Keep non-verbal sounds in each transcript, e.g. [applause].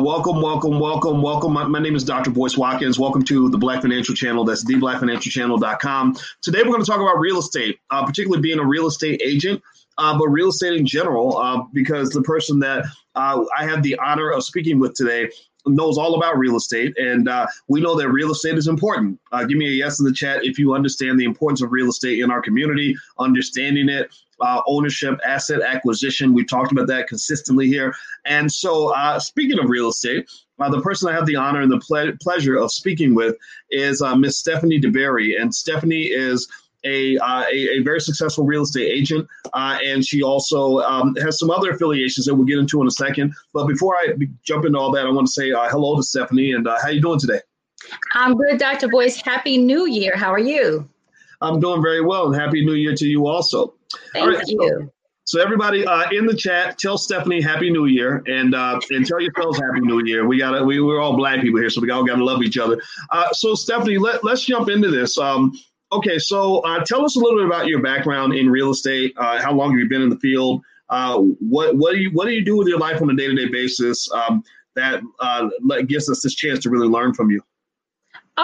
welcome, welcome, welcome, welcome. My, my, name is Dr. Boyce Watkins. Welcome to the Black Financial Channel. That's theblackfinancialchannel.com. Today, we're going to talk about real estate, uh, particularly being a real estate agent, uh, but real estate in general, uh, because the person that uh, I have the honor of speaking with today knows all about real estate, and uh, we know that real estate is important. Uh, give me a yes in the chat if you understand the importance of real estate in our community, understanding it, uh, ownership, asset acquisition. We've talked about that consistently here. And so, uh, speaking of real estate, uh, the person I have the honor and the ple- pleasure of speaking with is uh, Miss Stephany DeBerry, and Stephany is a, uh, a, a, very successful real estate agent, uh, and she also um, has some other affiliations that we'll get into in a second. But before I jump into all that, I want to say uh, hello to Stephany and uh, how you doing today? I'm good, Dr. Boyce. Happy New Year. How are you? I'm doing very well, and happy New Year to you also. Thank you. So, so everybody uh, in the chat, tell Stephany Happy New Year, and uh, and tell yourselves Happy New Year. We got we we're all black people here, so we all got to love each other. so, Stephany, let let's jump into this. Um, Okay, so uh, tell us a little bit about your background in real estate. Uh, how long have you been in the field? Uh, what what do you what do you do with your life on a day to day basis um, that uh, gives us this chance to really learn from you?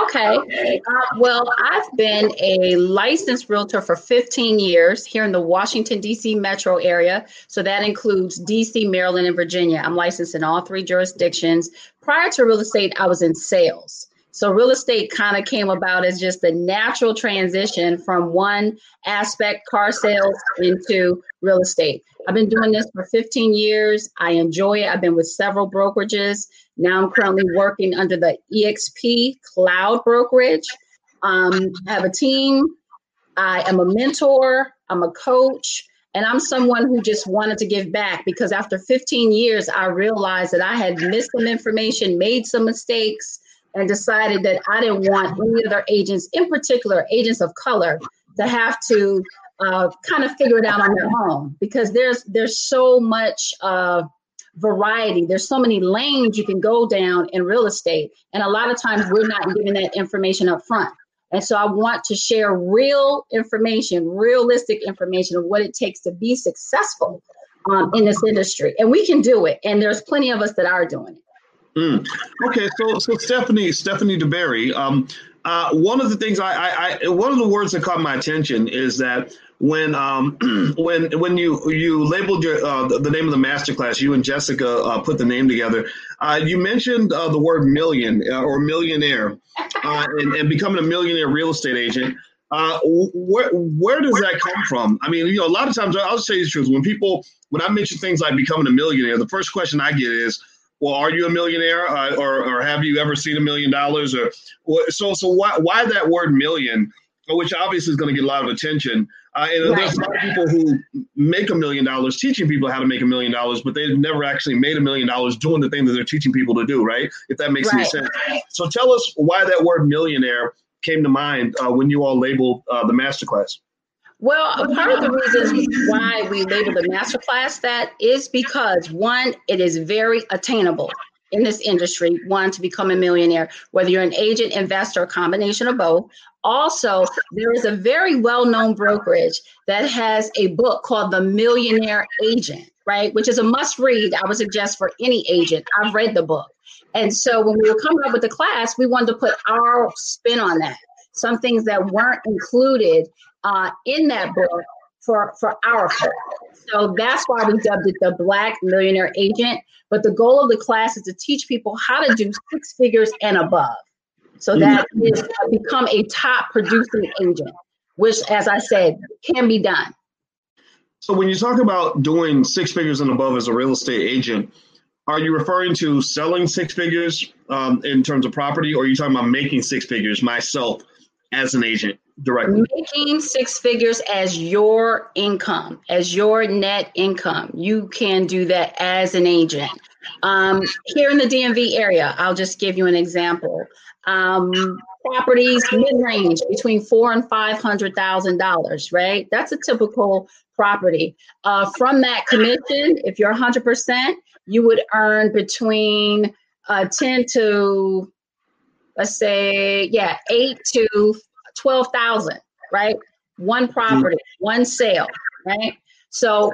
Okay. Uh, well, I've been a licensed realtor for 15 years here in the Washington, D.C. metro area. So that includes D.C., Maryland, and Virginia. I'm licensed in all three jurisdictions. Prior to real estate, I was in sales. So real estate kind of came about as just a natural transition from one aspect, car sales, into real estate. I've been doing this for 15 years. I enjoy it. I've been with several brokerages. Now I'm currently working under the EXP Cloud Brokerage. Um, I have a team. I am a mentor. I'm a coach. And I'm someone who just wanted to give back because after 15 years, I realized that I had missed some information, made some mistakes, and decided that I didn't want any other agents, in particular agents of color, to have to uh, kind of figure it out on their own because there's there's so much uh, variety. There's so many lanes you can go down in real estate, and a lot of times we're not giving that information up front. And so I want to share real information, realistic information of what it takes to be successful um, in this industry, and we can do it. And there's plenty of us that are doing it. Mm. Okay, so so Stephany Stephany DeBerry, um, uh, one of the things I, I, I, one of the words that caught my attention is that when um, [clears throat] when when you you labeled your uh, the, name of the masterclass, you and Jessica uh, put the name together. Uh, you mentioned uh, the word million uh, or millionaire, and, and becoming a millionaire real estate agent. Uh where where does that come from? I mean, you know, a lot of times I'll just tell you the truth. When people when I mention things like becoming a millionaire, the first question I get is well, are you a millionaire, uh, or, or have you ever seen a million dollars, or so so why why that word million, which obviously is going to get a lot of attention. Uh, and right. there's a lot of people who make a million dollars teaching people how to make a million dollars, but they've never actually made a million dollars doing the thing that they're teaching people to do, right? If that makes right. any sense. So tell us why that word millionaire came to mind uh, when you all labeled uh, the masterclass. Well, part of the reason why we label the masterclass that is because one, it is very attainable in this industry, one, to become a millionaire, whether you're an agent, investor, a combination of both. Also, there is a very well known brokerage that has a book called The Millionaire Agent, right? Which is a must read, I would suggest for any agent. I've read the book. And so when we were coming up with the class, we wanted to put our spin on that. Some things that weren't included uh, in that book for, for our firm. So that's why we dubbed it the Black Millionaire Agent. But the goal of the class is to teach people how to do six figures and above. So that mm-hmm. is become a top producing agent, which, as I said, can be done. So when you talk about doing six figures and above as a real estate agent, are you referring to selling six figures um, in terms of property, or are you talking about making six figures myself as an agent? Directly? Making six figures as your income, as your net income. You can do that as an agent. Um, here in the DMV area, I'll just give you an example. Um, properties mid-range between four and five hundred thousand dollars, right? That's a typical property. Uh, from that commission, if you're hundred percent, you would earn between uh, ten to let's say, yeah, eight to 12,000, right? One property, one sale, right? So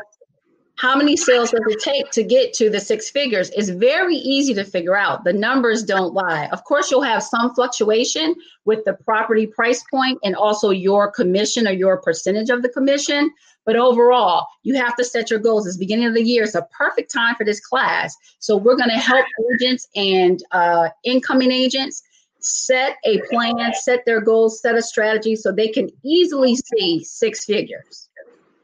how many sales does it take to get to the six figures? It's very easy to figure out. The numbers don't lie. Of course you'll have some fluctuation with the property price point and also your commission or your percentage of the commission but overall you have to set your goals. It's beginning of the year. It's a perfect time for this class. So we're going to help agents and uh, incoming agents set a plan set their goals set a strategy so they can easily see six figures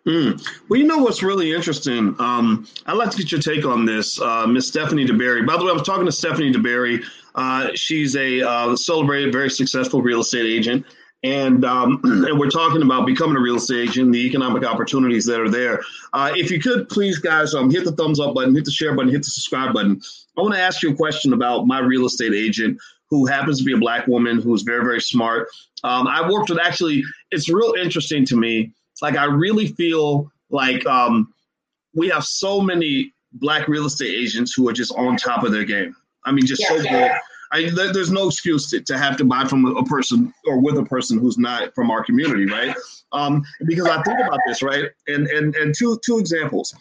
Mm. Well, you know what's really interesting? Um, I'd like to get your take on this, uh, Miss Stephany DeBerry. By the way, I was talking to Stephany DeBerry. Uh, she's a uh, celebrated, very successful real estate agent. And, um, [clears throat] and we're talking about becoming a real estate agent, the economic opportunities that are there. Uh, if you could, please, guys, um, hit the thumbs up button, hit the share button, hit the subscribe button. I want to ask you a question about my real estate agent who happens to be a black woman who's very, very smart. Um, I worked with actually, it's real interesting to me like I really feel like um, we have so many black real estate agents who are just on top of their game. I mean, just yeah, so good. I, there's no excuse to, to have to buy from a person or with a person who's not from our community, right? Um, because I think about this, right? And and and two two examples.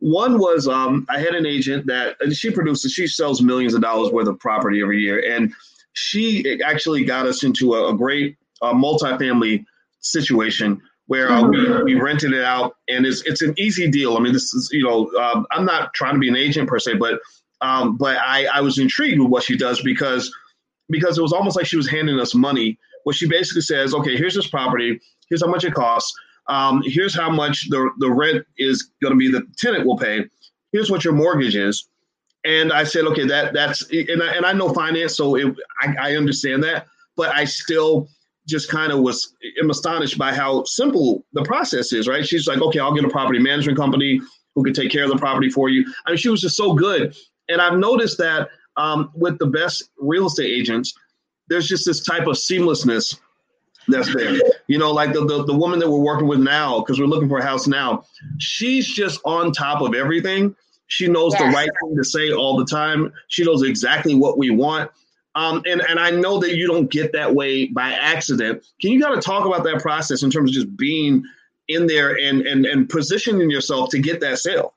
One was um, I had an agent that and she produces, she sells millions of dollars worth of property every year, and she actually got us into a, a great uh, multifamily situation where uh, we, we rented it out and it's it's an easy deal. I mean, this is you know um, I'm not trying to be an agent per se, but um, but I I was intrigued with what she does because because it was almost like she was handing us money. What she basically says, okay, here's this property, here's how much it costs, um, here's how much the the rent is going to be the tenant will pay, here's what your mortgage is. And I said, okay, that that's and I, and I know finance, so it, I, I understand that, but I still just kind of was am astonished by how simple the process is, right? She's like, okay, I'll get a property management company who can take care of the property for you. I mean, she was just so good. And I've noticed that um, with the best real estate agents, there's just this type of seamlessness that's there. You know, like the, the, the woman that we're working with now, because we're looking for a house now, she's just on top of everything. She knows yes. the right thing to say all the time. She knows exactly what we want. Um, and, and I know that you don't get that way by accident. Can you kind of talk about that process in terms of just being in there and, and, and positioning yourself to get that sale?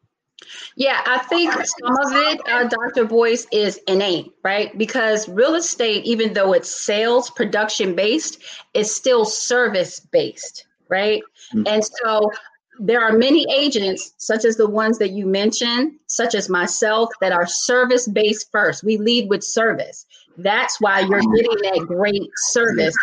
Yeah, I think some of it, uh, Dr. Boyce, is innate, right? Because real estate, even though it's sales production based, is still service based, right? Mm-hmm. And so there are many agents, such as the ones that you mentioned, such as myself, that are service based first. We lead with service. That's why you're getting that great service.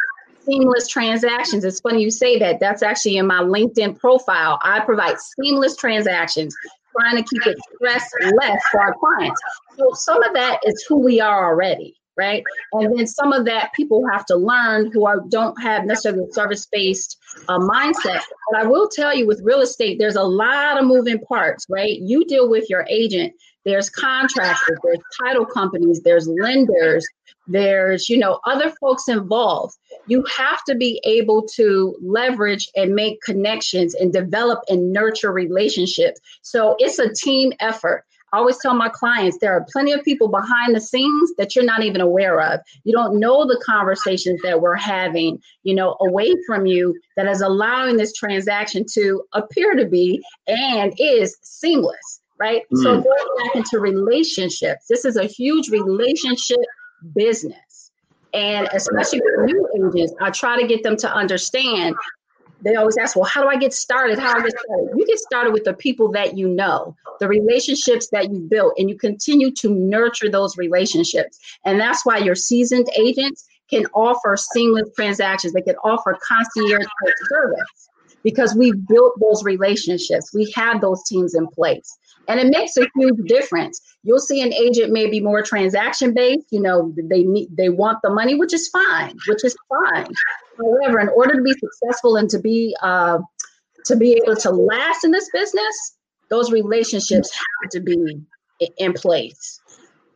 Seamless transactions. It's funny you say that. That's actually in my LinkedIn profile. I provide seamless transactions, trying to keep it stress less for our clients. So some of that is who we are already right? And then some of that people have to learn who are don't have necessarily a service based uh, mindset. But I will tell you, with real estate, there's a lot of moving parts, right? You deal with your agent. There's contractors, there's title companies, there's lenders, there's you know other folks involved. You have to be able to leverage and make connections and develop and nurture relationships. So it's a team effort. I always tell my clients there are plenty of people behind the scenes that you're not even aware of. You don't know the conversations that we're having, you know, away from you that is allowing this transaction to appear to be and is seamless, right? Mm. So going back into relationships, this is a huge relationship business. And especially with new agents, I try to get them to understand they always ask, well, how do I get started? How do I get started? You get started with the people that you know, the relationships that you built, and you continue to nurture those relationships. And that's why your seasoned agents can offer seamless transactions. They can offer concierge service because we've built those relationships. We have those teams in place. And it makes a huge difference. You'll see an agent maybe more transaction based, you know, they need they want the money, which is fine, which is fine. However, in order to be successful and to be uh, to be able to last in this business, those relationships have to be in place.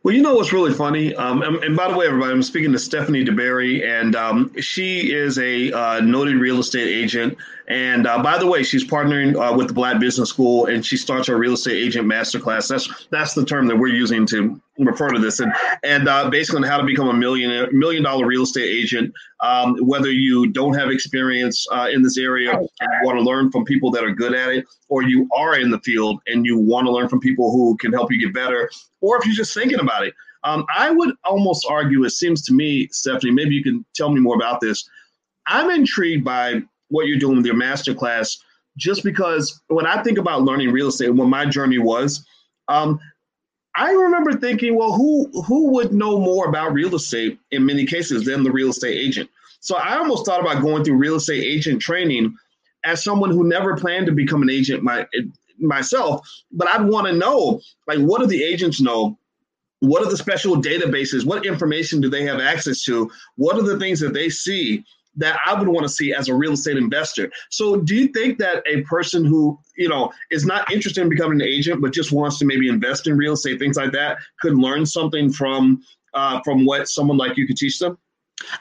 Well, you know what's really funny, um, and, and, by the way, everybody, I'm speaking to Stephany DeBerry, and um, she is a uh, noted real estate agent. And uh, by the way, she's partnering uh, with the Black Business School, and she starts her real estate agent masterclass. That's that's the term that we're using to refer to this and and uh, basically on how to become a million million dollar real estate agent. Um, whether you don't have experience uh, in this area and want to learn from people that are good at it, or you are in the field and you want to learn from people who can help you get better, or if you're just thinking about it. Um, I would almost argue, it seems to me, Stephany, maybe you can tell me more about this. I'm intrigued by what you're doing with your masterclass just because when I think about learning real estate, what my journey was, um, I remember thinking, well, who who would know more about real estate in many cases than the real estate agent? So I almost thought about going through real estate agent training as someone who never planned to become an agent my, myself, but I'd want to know like what do the agents know? What are the special databases? What information do they have access to? What are the things that they see that I would want to see as a real estate investor. So, do you think that a person who you know is not interested in becoming an agent, but just wants to maybe invest in real estate, things like that, could learn something from uh, from what someone like you could teach them?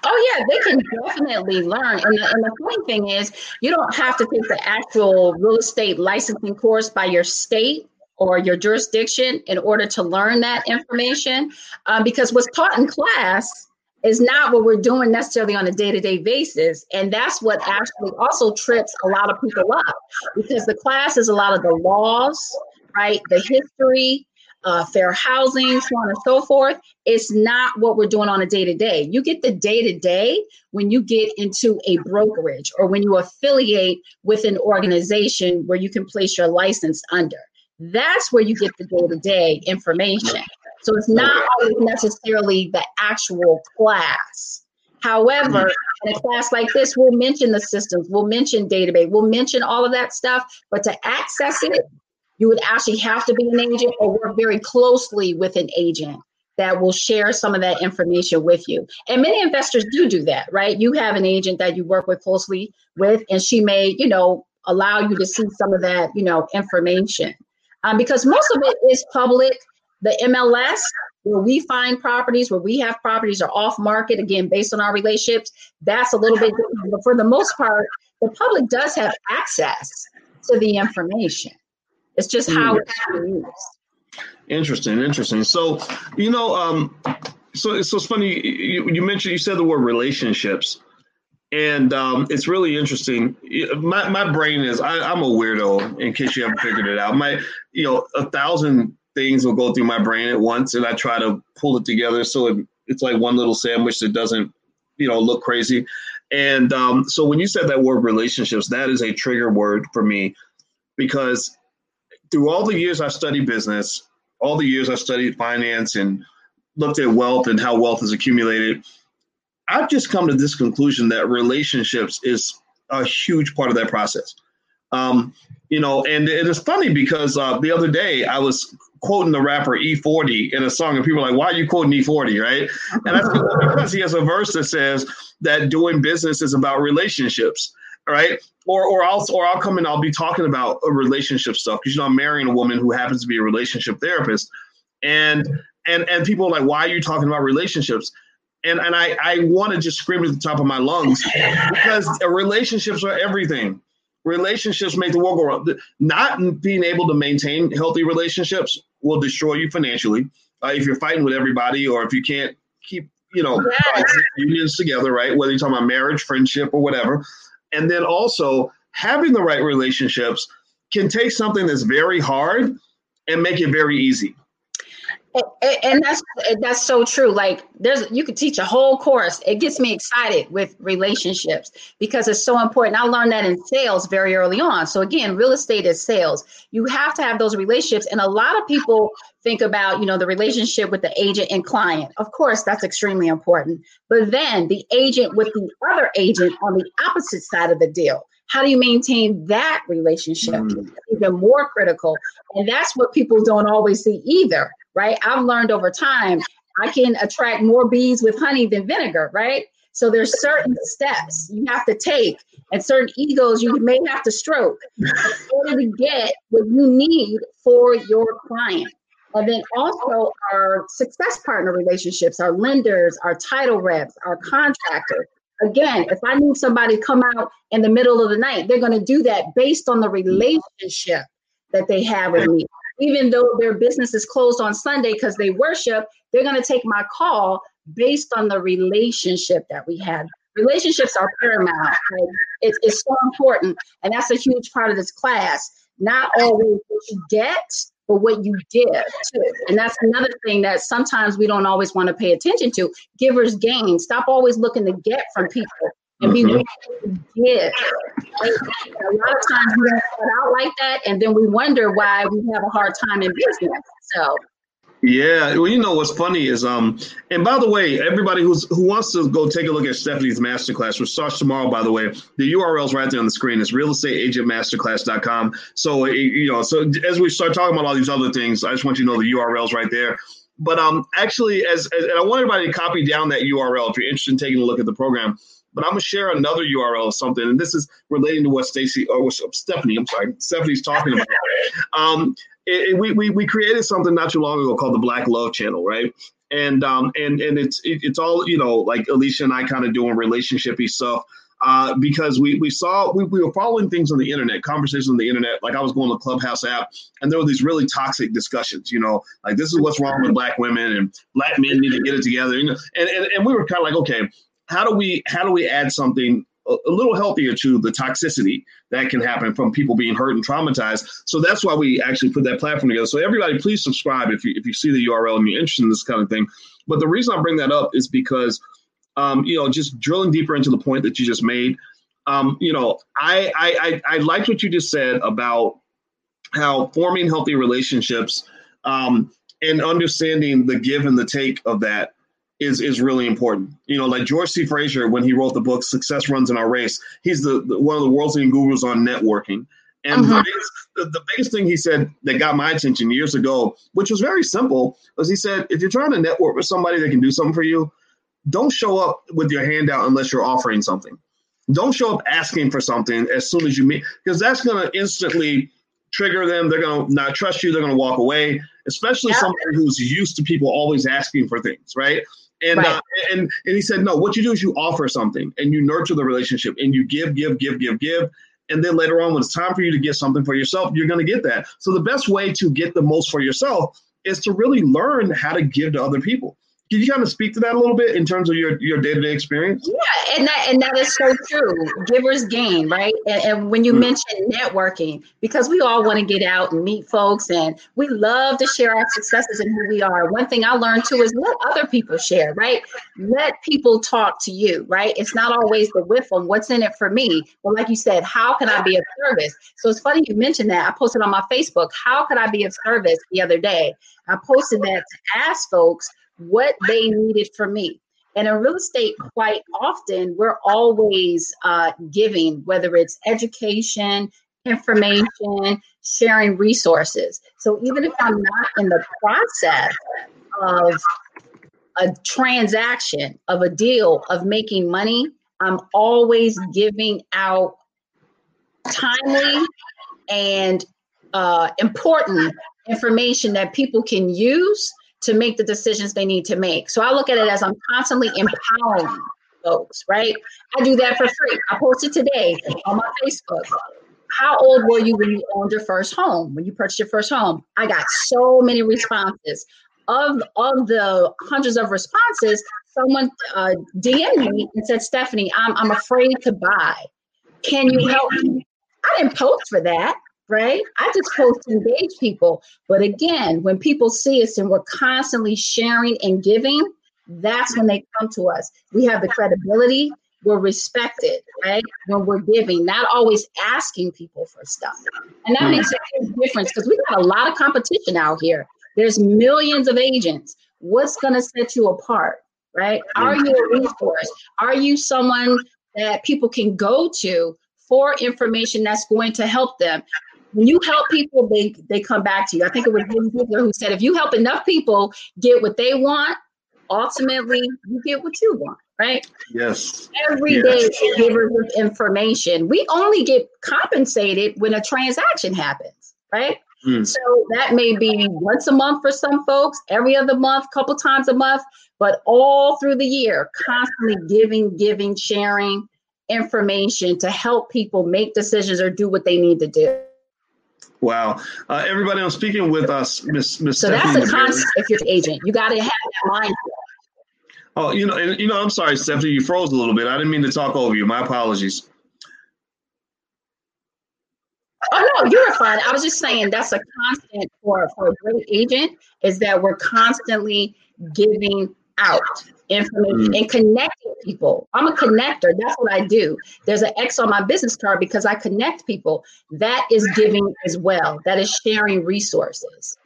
Oh yeah, they can definitely learn. And the, and the funny thing is, you don't have to take the actual real estate licensing course by your state or your jurisdiction in order to learn that information, um, because what's taught in class is not what we're doing necessarily on a day-to-day basis. And that's what actually also trips a lot of people up because the class is a lot of the laws right the history uh, fair housing so on and so forth it's not what we're doing on a day-to-day. You get the day-to-day when you get into a brokerage or when you affiliate with an organization where you can place your license under. That's where you get the day-to-day information so it's not always necessarily the actual class. However, in a class like this, we'll mention the systems, we'll mention database, we'll mention all of that stuff. But to access it, you would actually have to be an agent or work very closely with an agent that will share some of that information with you. And many investors do do that, right? You have an agent that you work with closely with, and she may, you know, allow you to see some of that, you know, information. Um, because most of it is public the MLS, where we find properties, where we have properties are off market, again, based on our relationships, that's a little bit different. But for the most part, the public does have access to the information. It's just how it's used. Interesting, interesting. So, you know, um, so, so it's funny. You, you mentioned, you said the word relationships and um, it's really interesting. My, my brain is I, am a weirdo. In case you haven't figured it out, my you know a thousand things will go through my brain at once, and I try to pull it together so it, it's like one little sandwich that doesn't, you know, look crazy. And um, so when you said that word relationships, that is a trigger word for me because through all the years I studied business, all the years I studied finance and looked at wealth and how wealth is accumulated, I've just come to this conclusion that relationships is a huge part of that process. Um, you know, and it is funny because uh, the other day I was quoting the rapper E40 in a song, and people are like, "Why are you quoting E40?" Right? And that's because he has a verse that says that doing business is about relationships, right? Or or I'll or I'll come and I'll be talking about relationship stuff because you know I'm marrying a woman who happens to be a relationship therapist, and and and people are like, "Why are you talking about relationships?" And and I I want to just scream at the top of my lungs because relationships are everything relationships make the world go round. Not being able to maintain healthy relationships will destroy you financially. Uh, if you're fighting with everybody, or if you can't keep, you know, yeah. unions together, right? Whether you're talking about marriage, friendship, or whatever. And then also having the right relationships can take something that's very hard and make it very easy and that's that's so true. Like there's you could teach a whole course. It gets me excited with relationships because it's so important. I learned that in sales very early on. So again real estate is sales. You have to have those relationships. And a lot of people think about you know the relationship with the agent and client. Of course that's extremely important. But then the agent with the other agent on the opposite side of the deal. How do you maintain that relationship? Mm. even more critical. And that's what people don't always see either right? I've learned over time I can attract more bees with honey than vinegar, right? So there's certain steps you have to take and certain egos you may have to stroke in order to get what you need for your client. And then also our success partner relationships, our lenders, our title reps, our contractors. Again, if I need somebody come out in the middle of the night, they're going to do that based on the relationship that they have with me even though their business is closed on Sunday because they worship, they're going to take my call based on the relationship that we had. Relationships are paramount. Right? It's, it's so important. And that's a huge part of this class. Not always what you get, but what you give too. And that's another thing that sometimes we don't always want to pay attention to. Givers gain. Stop always looking to get from people and be willing to give. A lot of times we don't start out like that, and then we wonder why we have a hard time in business. So yeah, well, you know what's funny is um, and by the way, everybody who's who wants to go take a look at Stephany's masterclass, which starts tomorrow. By the way, the URL's right there on the screen. It's realestateagentmasterclass.com. So you know, so as we start talking about all these other things, I just want you to know the URL's right there. But um, actually, as, as and I want everybody to copy down that URL if you're interested in taking a look at the program. But I'm gonna share another URL of something, and this is relating to what Stacy or what Stephany, I'm sorry, Stephany's talking about. [laughs] Um, it, it, we, we we created something not too long ago called the Black Love Channel, right? And um and and it's it, it's all you know like Alicia and I kind of doing relationshipy stuff. Uh, because we, we saw we, we were following things on the internet, conversations on the internet. Like I was going to the Clubhouse app, and there were these really toxic discussions. You know, like this is what's wrong with black women, and black men need to get it together. You know, and and, and we were kind of like, okay, how do we how do we add something a, little healthier to the toxicity that can happen from people being hurt and traumatized. So that's why we actually put that platform together. So everybody, please subscribe if you if you see the URL and you're interested in this kind of thing. But the reason I bring that up is because, um, you know, just drilling deeper into the point that you just made. Um, you know, I, I I I liked what you just said about how forming healthy relationships um, and understanding the give and the take of that is is really important. You know, like George C. Fraser, when he wrote the book "Success Runs in Our Race," he's the, the one of the world's leading gurus on networking. And uh-huh. the, biggest, the, the, biggest thing he said that got my attention years ago, which was very simple, was he said, if you're trying to network with somebody that can do something for you, don't show up with your hand out unless you're offering something. Don't show up asking for something as soon as you meet, because that's going to instantly trigger them. They're going to not trust you. They're going to walk away, especially yeah. somebody who's used to people always asking for things, right? And, right. uh, and and he said, no, what you do is you offer something and you nurture the relationship and you give, give, give, give, give. And then later on, when it's time for you to get something for yourself, you're going to get that. So the best way to get the most for yourself is to really learn how to give to other people. Can you kind of speak to that a little bit in terms of your your day to day experience? Yeah, and that and that is so true. Givers gain, right? And, and when you mm-hmm. mention networking, because we all want to get out and meet folks, and we love to share our successes and who we are. One thing I learned too is let other people share, right? Let people talk to you, right? It's not always the whiff on what's in it for me, but like you said, how can I be of service? So it's funny you mentioned that. I posted on my Facebook, how could I be of service the other day? I posted that to ask folks what they needed from me. And in real estate, quite often, we're always uh, giving, whether it's education, information, sharing resources. So even if I'm not in the process of a transaction, of a deal, of making money, I'm always giving out timely and uh, important information that people can use to make the decisions they need to make. So I look at it as I'm constantly empowering folks, right? I do that for free. I posted today on my Facebook. How old were you when you owned your first home? When you purchased your first home? I got so many responses. Of of the hundreds of responses, someone uh, DM'd me and said, "Stephany, I'm I'm afraid to buy. Can you help me?" I didn't post for that right? I just post to engage people. But again, when people see us and we're constantly sharing and giving, that's when they come to us. We have the credibility, we're respected, right? When we're giving, not always asking people for stuff. And that hmm. makes a huge difference because we got a lot of competition out here. There's millions of agents. What's going to set you apart, right? Hmm. Are you a resource? Are you someone that people can go to for information that's going to help them? When you help people, they they come back to you. I think it was Ziglar who said, if you help enough people get what they want, ultimately you get what you want, right? Yes. Every yes. day, givers information. We only get compensated when a transaction happens, right? Mm. So that may be once a month for some folks, every other month, couple times a month, but all through the year, constantly giving, giving, sharing information to help people make decisions or do what they need to do. Wow. Uh, everybody, I'm speaking with us, Miss Miss. So Stephany that's a concept if you're the agent. You got to have that mind. Oh, you know, and, you know, I'm sorry, Stephany, you froze a little bit. I didn't mean to talk over you. My apologies. Oh no, you were fine. I was just saying that's a constant for for a great agent is that we're constantly giving out information mm. and connecting people. I'm a connector. That's what I do. There's an X on my business card because I connect people. That is giving as well. That is sharing resources.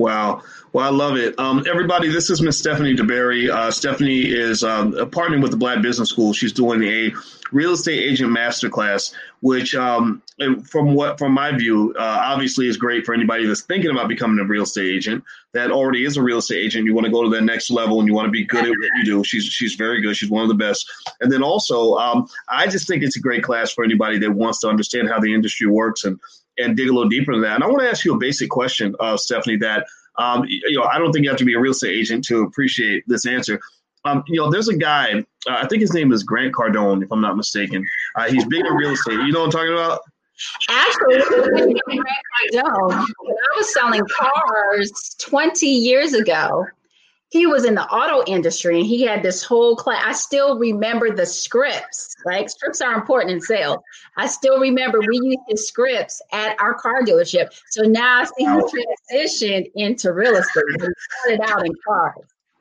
Wow. Well, I love it. Um, everybody, this is Miss Stephany DeBerry. Uh, Stephany is um, partnering with the Black Business School. She's doing a real estate agent masterclass, which, um, from what from my view, uh, obviously is great for anybody that's thinking about becoming a real estate agent. That already is a real estate agent. You want to go to the next level and you want to be good at what you do. She's she's very good. She's one of the best. And then also, um, I just think it's a great class for anybody that wants to understand how the industry works and and dig a little deeper into that. And I want to ask you a basic question, uh, Stephany. That um, you know, I don't think you have to be a real estate agent to appreciate this answer. Um, you know, there's a guy, uh, I think his name is Grant Cardone, if I'm not mistaken. Uh, he's big in real estate. You know what I'm talking about? Actually, Grant Cardone, I was selling cars 20 years ago, he was in the auto industry and he had this whole class. I still remember the scripts. Like scripts are important in sales. I still remember we used his scripts at our car dealership. So now I see him transition into real estate. He started out in cars.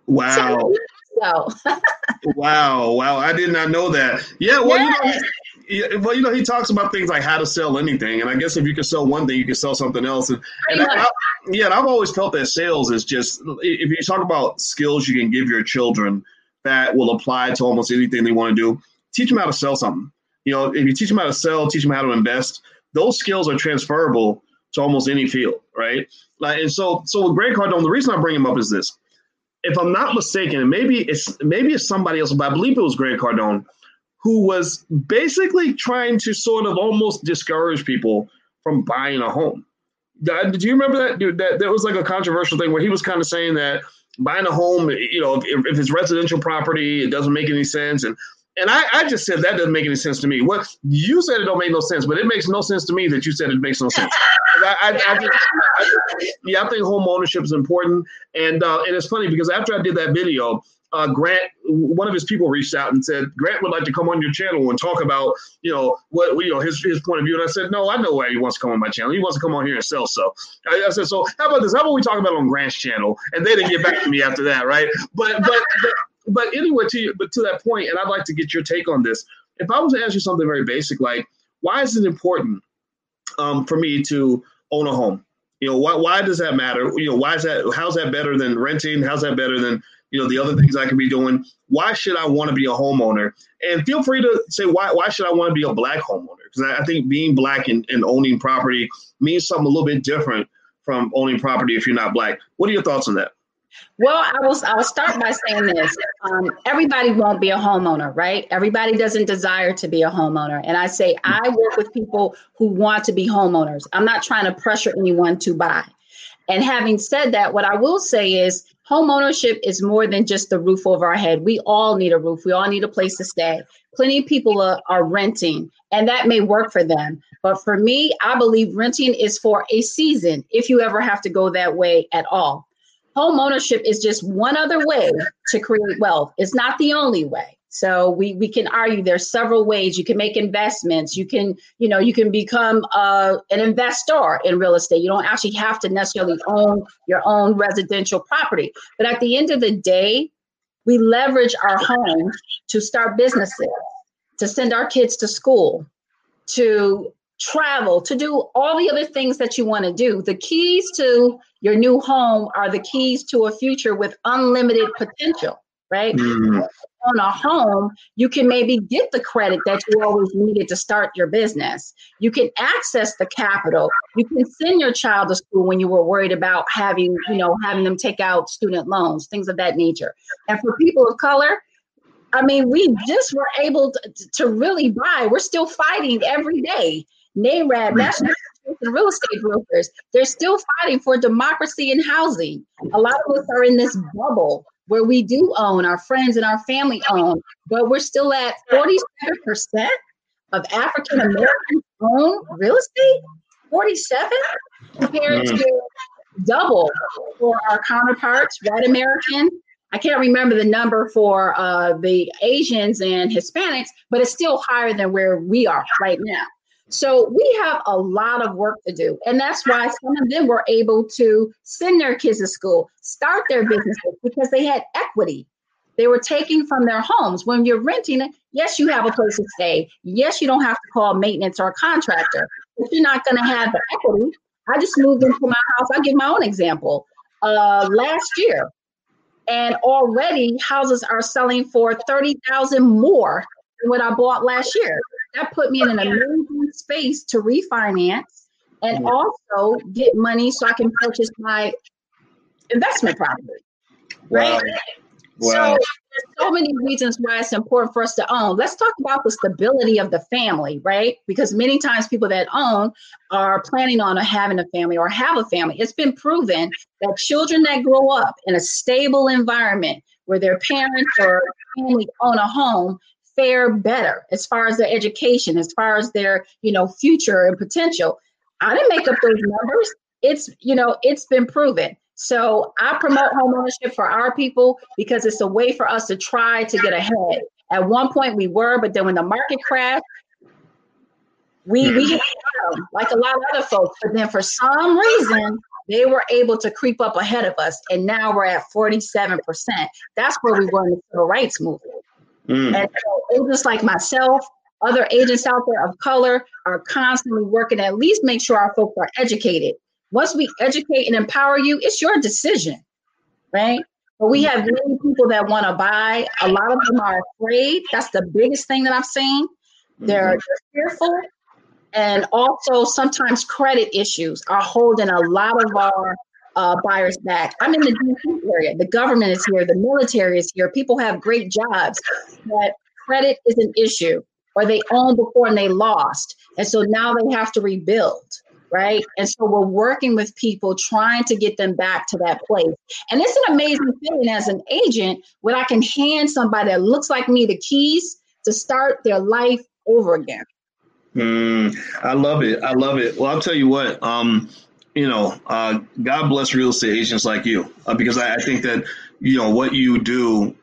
Wow. So. [laughs] wow, wow! I did not know that. Yeah, well, yes. you know, yeah, well, you know, he talks about things like how to sell anything, and I guess if you can sell one thing, you can sell something else. And, and I, I, yeah, and I've always felt that sales is just if you talk about skills you can give your children that will apply to almost anything they want to do, teach them how to sell something. You know, if you teach them how to sell, teach them how to invest, those skills are transferable to almost any field, right? Like, and so, so with Grant Cardone, the reason I bring him up is this: if I'm not mistaken, and maybe it's maybe it's somebody else, but I believe it was Grant Cardone who was basically trying to sort of almost discourage people from buying a home. Did you remember that? Dude, that there was like a controversial thing where he was kind of saying that buying a home, you know, if, if it's residential property, it doesn't make any sense. And and I, I just said that doesn't make any sense to me. What you said it don't make no sense, but it makes no sense to me that you said it makes no sense. [laughs] I, I, I, just, I, yeah, I think home ownership is important, and uh, and it's funny because after I did that video, uh, Grant, one of his people reached out and said Grant would like to come on your channel and talk about, you know, what you know his his point of view. And I said, no, I know why he wants to come on my channel. He wants to come on here and sell. So I, I said, so how about this? How about we talk about on Grant's channel? And they didn't get back to me after that, right? But but but, but anyway, to you, but to that point, and I'd like to get your take on this. If I was to ask you something very basic, like why is it important um, for me to own a home? You know, why why does that matter? You know, why is that? How's that better than renting? How's that better than you know the other things I could be doing. Why should I want to be a homeowner? And feel free to say why why should I want to be a black homeowner? Because I, I, think being black and, and owning property means something a little bit different from owning property if you're not black. What are your thoughts on that? Well, I will. I will start by saying this: um, everybody won't be a homeowner, right? Everybody doesn't desire to be a homeowner, and I say I work with people who want to be homeowners. I'm not trying to pressure anyone to buy. And having said that, what I will say is home ownership is more than just the roof over our head. We all need a roof. We all need a place to stay. Plenty of people are, are renting, and that may work for them. But for me, I believe renting is for a season if you ever have to go that way at all. Home ownership is just one other way to create wealth. It's not the only way. So we we can argue there's several ways you can make investments. You can you know you can become uh, an investor in real estate. You don't actually have to necessarily own your own residential property. But at the end of the day, we leverage our home to start businesses, to send our kids to school, to travel, to do all the other things that you want to do. The keys to your new home are the keys to a future with unlimited potential right? Mm. On a home, you can maybe get the credit that you always needed to start your business. You can access the capital. You can send your child to school when you were worried about having, you know, having them take out student loans, things of that nature. And for people of color, I mean, we just were able to, to really buy. We're still fighting every day. NAREB, National the real estate brokers, they're still fighting for democracy in housing. A lot of us are in this bubble where we do own, our friends and our family own, but we're still at 47% of African Americans own real estate. 47 compared mm. to double for our counterparts, white American. I can't remember the number for uh, the Asians and Hispanics, but it's still higher than where we are right now. So we have a lot of work to do. And that's why some of them were able to send their kids to school, start their businesses because they had equity. They were taking from their homes. When you're renting yes, you have a place to stay. Yes, you don't have to call maintenance or a contractor, but you're not going to have the equity. I just moved into my house. I'll give my own example. Uh, last year, and already houses are selling for 30,000 more than what I bought last year. That put me in an amazing space to refinance and also get money so I can purchase my investment property. Right? Wow. Wow. So there's so many reasons why it's important for us to own. Let's talk about the stability of the family, right? Because many times people that own are planning on having a family or have a family. It's been proven that children that grow up in a stable environment where their parents or family own a home fare better as far as their education, as far as their, you know, future and potential. I didn't make up those numbers. It's, you know, it's been proven. So I promote homeownership for our people because it's a way for us to try to get ahead. At one point we were, but then when the market crashed, we we mm-hmm. hit like a lot of other folks. But then for some reason, they were able to creep up ahead of us, and now we're at 47%. That's where we were in the civil rights movement. Mm. And so agents like myself, other agents out there of color are constantly working to at least make sure our folks are educated once we educate and empower you, it's your decision, right? But we have many people that want to buy. A lot of them are afraid. That's the biggest thing that I've seen. They're, mm-hmm. they're fearful. And also, sometimes credit issues are holding a lot of our uh, buyers back. I'm in the DC area. The government is here. The military is here. People have great jobs, but credit is an issue, or they owned before and they lost. And so now they have to rebuild right? And so we're working with people trying to get them back to that place. And it's an amazing feeling as an agent when I can hand somebody that looks like me the keys to start their life over again. Mm, I love it. I love it. Well, I'll tell you what. Um, you know, uh, God bless real estate agents like you, uh, because I, I think that you know what you do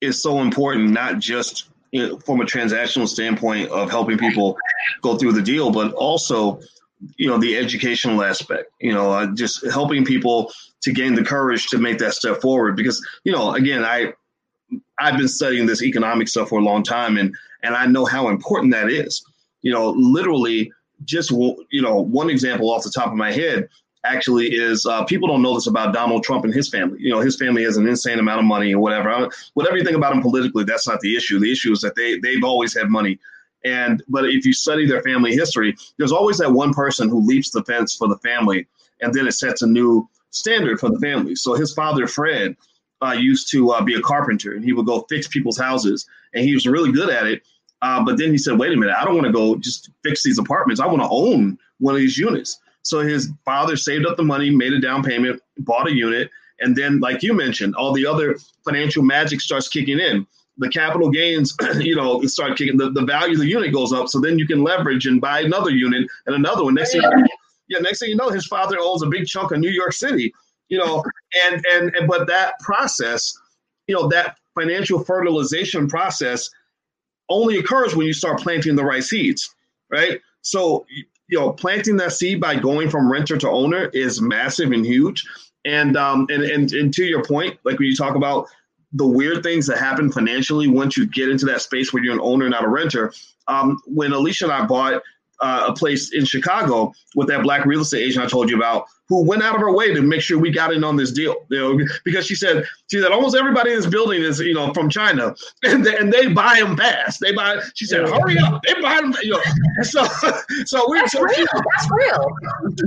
is so important, not just you know, from a transactional standpoint of helping people go through the deal, but also you know the educational aspect you know uh, just helping people to gain the courage to make that step forward. Because you know again i i've been studying this economic stuff for a long time and and i know how important that is. You know literally just you know one example off the top of my head actually is uh, people don't know this about donald trump and his family you know his family has an insane amount of money and whatever whatever you think about him politically that's not the issue the issue is that they they've always had money and but if you study their family history, there's always that one person who leaps the fence for the family, and then it sets a new standard for the family. So his father, Fred, uh, used to uh, be a carpenter, and he would go fix people's houses, and he was really good at it. Uh, but then he said, "Wait a minute, I don't want to go just fix these apartments. I want to own one of these units." So his father saved up the money, made a down payment, bought a unit, and then, like you mentioned, all the other financial magic starts kicking in the capital gains, [clears throat] you know, start kicking the, the value of the unit goes up. So then you can leverage and buy another unit and another one. Next thing, yeah, next thing you know, his father owns a big chunk of New York City, you know, and and, and but that process, you know, that financial fertilization process only occurs when you start planting the right seeds, right? So you know, planting that seed by going from renter to owner is massive and huge. And um and and, and to your point, like when you talk about the weird things that happen financially once you get into that space where you're an owner, not a renter. Um, when Alicia and I bought uh, a place in Chicago with that black real estate agent I told you about, who went out of her way to make sure we got in on this deal. You know, [laughs] because she said she said almost everybody in this building is you know from China, [laughs] and they, and they buy them fast. They buy. She said, "Hurry up!" They buy them. You know, [laughs] so so we. That's so real. That's real.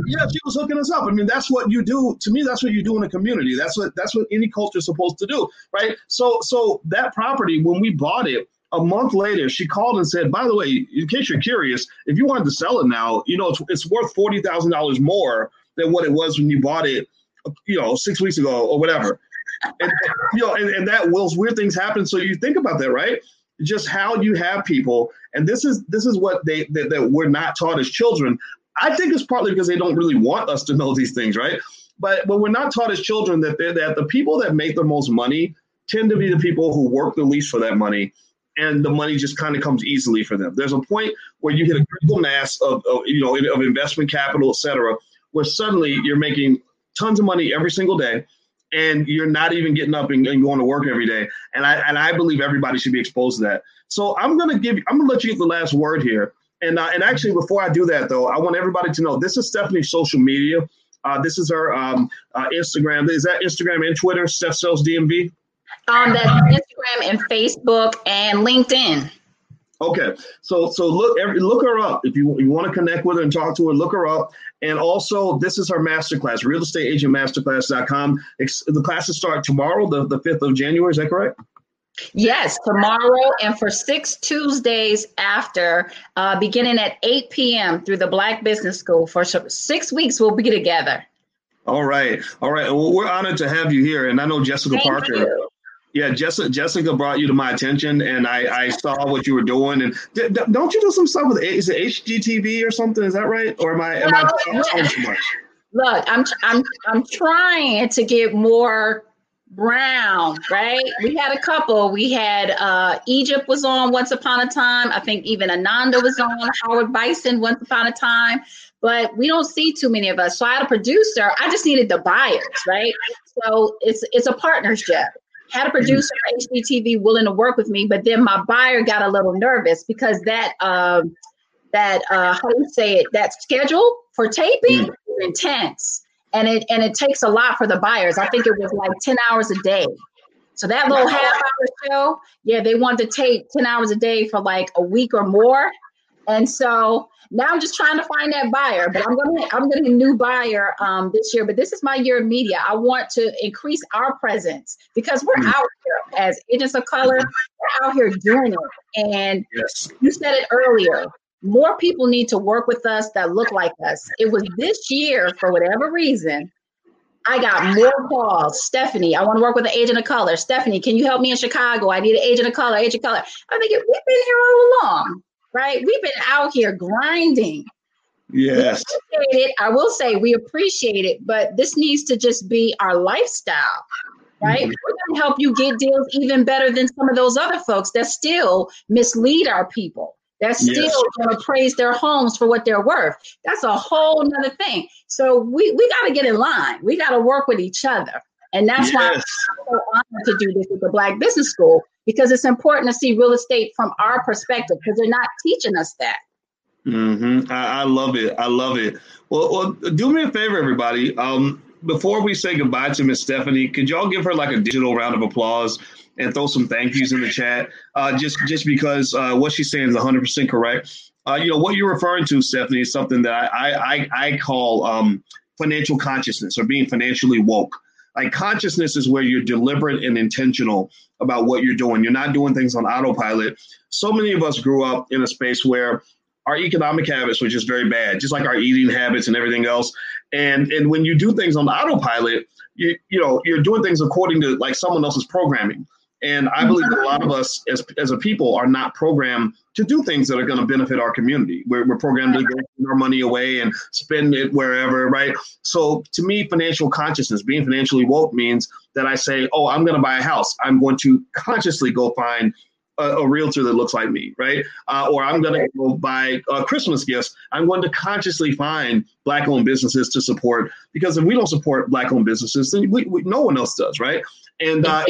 Yeah, she was hooking us up. I mean, that's what you do. To me, that's what you do in a community. That's what that's what any culture is supposed to do, right? So so that property when we bought it a month later, she called and said, "By the way, in case you're curious, if you wanted to sell it now, you know it's, it's worth forty thousand dollars more than what it was when you bought it, you know, six weeks ago or whatever." And you know, and, and that wills weird things happen. So you think about that, right? Just how you have people, and this is this is what they that, that we're not taught as children. I think it's partly because they don't really want us to know these things, right? But but we're not taught as children that that the people that make the most money tend to be the people who work the least for that money and the money just kind of comes easily for them. There's a point where you hit a critical mass of, of you know of investment capital, et cetera, where suddenly you're making tons of money every single day and you're not even getting up and, and, going to work every day. And I and I believe everybody should be exposed to that. So I'm gonna give I'm gonna let you get the last word here. And uh, and actually before I do that though, I want everybody to know this is Stephany's social media. Uh, this is her um, uh, Instagram. Is that Instagram and Twitter? Steph Sells DMV. Um, that's Instagram and Facebook and LinkedIn. Okay, so so look every, look her up if you you want to connect with her and talk to her. Look her up, and also this is her masterclass, real estate agent masterclass.com. The classes start tomorrow, the the fifth of January. Is that correct? Yes, tomorrow and for six Tuesdays after, uh, beginning at 8 p.m. through the Black Business School. For six weeks, we'll be together. All right. All right. Well, we're honored to have you here. And I know Jessica Thank Parker. You. Yeah, Jessica, Jessica brought you to my attention, and I, I saw what you were doing. And d- d- don't you do some stuff with is it HGTV or something? Is that right? Or am I am I too much? Look, I'm I'm I'm trying to get more brown, right? We had a couple. We had uh Egypt was on once upon a time. I think even Ananda was on, Howard Bison once upon a time, but we don't see too many of us. So I had a producer. I just needed the buyers, right? So it's it's a partnership. Had a producer HGTV willing to work with me, but then my buyer got a little nervous because that um that uh how do you say it that schedule for taping mm. is intense and it and it takes a lot for the buyers. I think it was like 10 hours a day. So that little half hour show, yeah, they wanted to tape 10 hours a day for like a week or more. And so now I'm just trying to find that buyer, but I'm gonna I'm getting a new buyer um, this year. But this is my year of media. I want to increase our presence because we're mm-hmm. out here as agents of color. We're out here doing it. And yes. you said it earlier more people need to work with us that look like us. It was this year, for whatever reason, I got more calls. Stephany, I want to work with an agent of color. Stephany, can you help me in Chicago? I need an agent of color, agent of color. I think we've been here all along, right? We've been out here grinding. Yes. It. I will say we appreciate it, but this needs to just be our lifestyle, right? Mm-hmm. We're going to help you get deals even better than some of those other folks that still mislead our people. They're still yes. going to praise their homes for what they're worth. That's a whole nother thing. So we, we got to get in line. We got to work with each other. And that's yes. why I'm so honored to do this with the Black Business School because it's important to see real estate from our perspective because they're not teaching us that. Mm-hmm. I, I, love it. I love it. Well, well, do me a favor, everybody. Um, before we say goodbye to Miss Stephany, could y'all give her like a digital round of applause? and throw some thank yous in the chat. Uh, just just because uh, what she's saying is 100 percent correct. Uh, you know what you're referring to, Stephany, is something that I I, I call um, financial consciousness or being financially woke. Like consciousness is where you're deliberate and intentional about what you're doing. You're not doing things on autopilot. So many of us grew up in a space where our economic habits were just very bad, just like our eating habits and everything else. And and when you do things on autopilot, you you know you're doing things according to like someone else's programming. And I believe that a lot of mm-hmm. us as, as a people are not programmed to do things that are going to benefit our community. We're, we're programmed to give our money away and spend it wherever, right? So to me, financial consciousness, being financially woke means that I say, oh, I'm going to buy a house. I'm going to consciously go find a, a realtor that looks like me, right? Uh, or I'm going to go buy uh, Christmas gifts. I'm going to consciously find black owned businesses to support because if we don't support black owned businesses, then we, we, no one else does, right? And uh,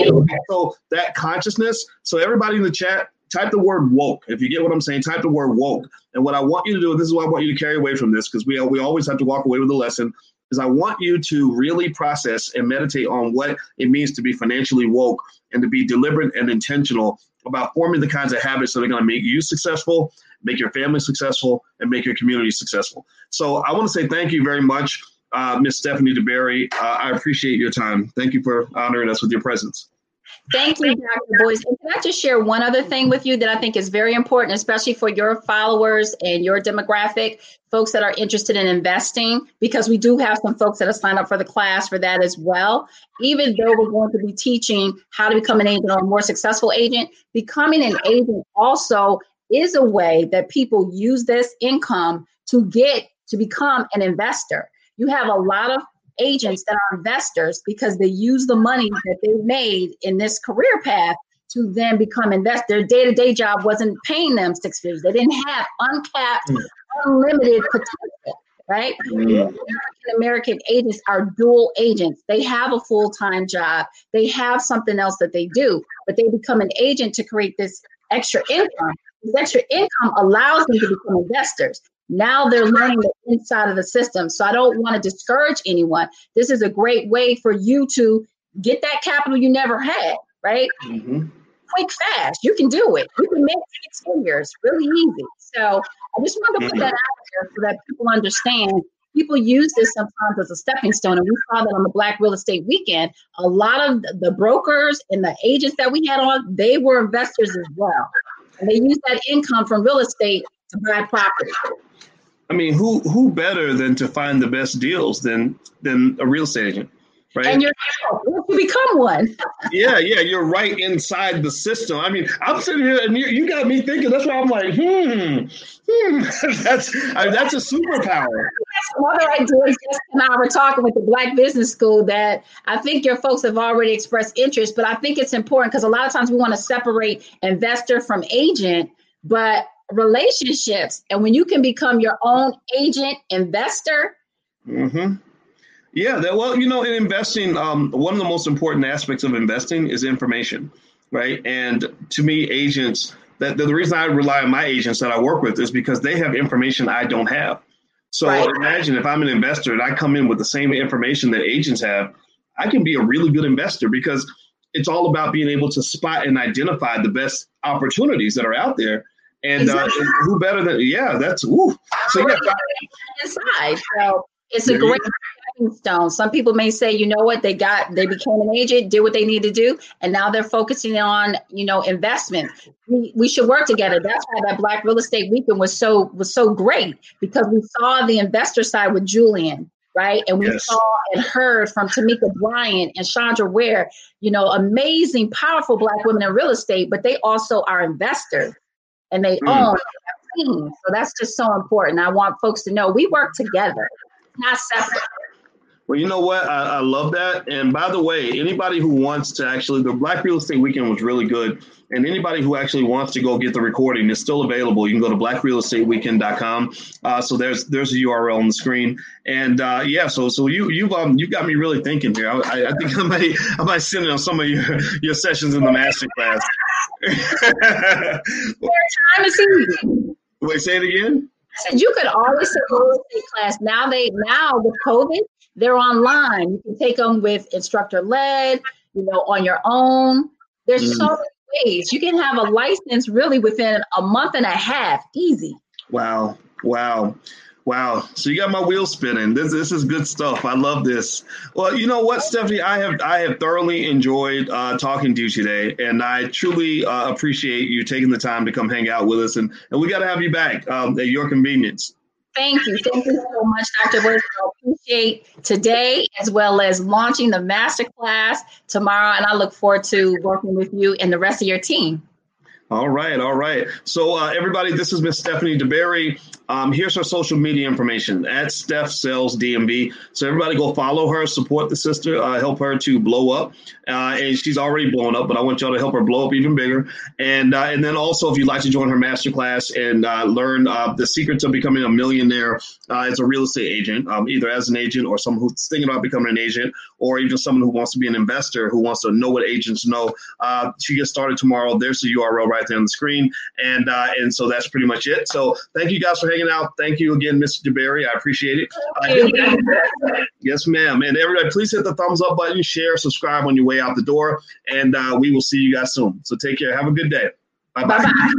so that consciousness. So everybody in the chat, type the word woke. If you get what I'm saying, type the word woke. And what I want you to do, this is what I want you to carry away from this, because we we always have to walk away with a lesson. Is I want you to really process and meditate on what it means to be financially woke and to be deliberate and intentional about forming the kinds of habits that are going to make you successful, make your family successful, and make your community successful. So I want to say thank you very much uh, Miss Stephany DeBerry. Uh, I appreciate your time. Thank you for honoring us with your presence. Thank you, Dr. Boyce. And can I just share one other thing with you that I think is very important, especially for your followers and your demographic, folks that are interested in investing, because we do have some folks that have signed up for the class for that as well. Even though we're going to be teaching how to become an agent or a more successful agent, becoming an agent also is a way that people use this income to get to become an investor. You have a lot of agents that are investors because they use the money that they made in this career path to then become investors. Their day-to-day job wasn't paying them six figures. They didn't have uncapped, mm. unlimited potential, right? Mm. American American agents are dual agents. They have a full-time job. They have something else that they do, but they become an agent to create this extra income. This extra income allows them to become investors. Now they're learning the inside of the system. So I don't want to discourage anyone. This is a great way for you to get that capital you never had, right? Mm-hmm. Quick, fast. You can do it. You can make six figures really easy. So I just wanted to put that out there so that people understand. People use this sometimes as a stepping stone, and we saw that on the Black Real Estate Weekend. A lot of the brokers and the agents that we had on, they were investors as well, and they use that income from real estate to buy property. I mean, who who better than to find the best deals than than a real estate agent, right? And you're you become one. [laughs] yeah, yeah, you're right inside the system. I mean, I'm sitting here and you, you got me thinking. That's why I'm like, hmm, hmm. [laughs] that's I mean, that's a superpower. Another idea. Just and I were talking with the Black Business School that I think your folks have already expressed interest, but I think it's important because a lot of times we want to separate investor from agent, but relationships. And when you can become your own agent investor. Mm-hmm. Yeah, that, well, you know, in investing, um, one of the most important aspects of investing is information, right? And to me, agents, that the reason I rely on my agents that I work with is because they have information I don't have. So right. imagine if I'm an investor and I come in with the same information that agents have, I can be a really good investor because it's all about being able to spot and identify the best opportunities that are out there and uh, exactly. uh, who better than yeah, that's woo. So yeah, inside. So it's a great stepping stone. Some people may say, you know what, they got they became an agent, did what they need to do, and now they're focusing on you know investment. We, we should work together. That's why that Black Real Estate Weekend was so was so great because we saw the investor side with Julian right? And we yes. saw and heard from Tamika Bryant and Chandra Ware, you know, amazing, powerful Black women in real estate, but they also are investors and they mm. own team. So that's just so important. I want folks to know we work together, not separate. Well, you know what? I, I, love that. And by the way, anybody who wants to actually, the Black Real Estate Weekend was really good. And anybody who actually wants to go get the recording is still available. You can go to blackrealestateweekend.com. Uh, so there's there's a URL on the screen. And uh, yeah, so so you you've um you got me really thinking here. I, I think I might I might send on some of your your sessions in the master class. [laughs] time is. Wait, say it again. I said you could always take real estate class. Now they now with COVID, they're online. You can take them with instructor led, you know, on your own. There's mm. so many ways. You can have a license really within a month and a half, easy. Wow. Wow. Wow. So you got my wheels spinning. This this is good stuff. I love this. Well, you know what, Stephany, I have I have thoroughly enjoyed uh, talking to you today, and I truly uh, appreciate you taking the time to come hang out with us. And and we got to have you back um, at your convenience. Thank you. Thank you so much, Dr. Woods. I appreciate today as well as launching the masterclass tomorrow. And I look forward to working with you and the rest of your team. All right, all right. So, uh, everybody, this is Miss Stephany DeBerry. Um, here's her social media information at Steph Sells DMV. So everybody go follow her, support the sister, uh, help her to blow up. Uh, and she's already blown up, but I want y'all to help her blow up even bigger. And uh, and then also, if you'd like to join her masterclass and uh, learn uh, the secrets of becoming a millionaire as a real estate agent, um, either as an agent or someone who's thinking about becoming an agent, or even someone who wants to be an investor who wants to know what agents know, she gets started tomorrow. There's the URL right there on the screen, and and so that's pretty much it. So thank you guys for hanging hanging out. Thank you again, Mr. DeBerry. I appreciate it. Uh, [laughs] yes, ma'am. And everybody, please hit the thumbs up button, share, subscribe on your way out the door, and uh, we will see you guys soon. So take care. Have a good day. Bye bye.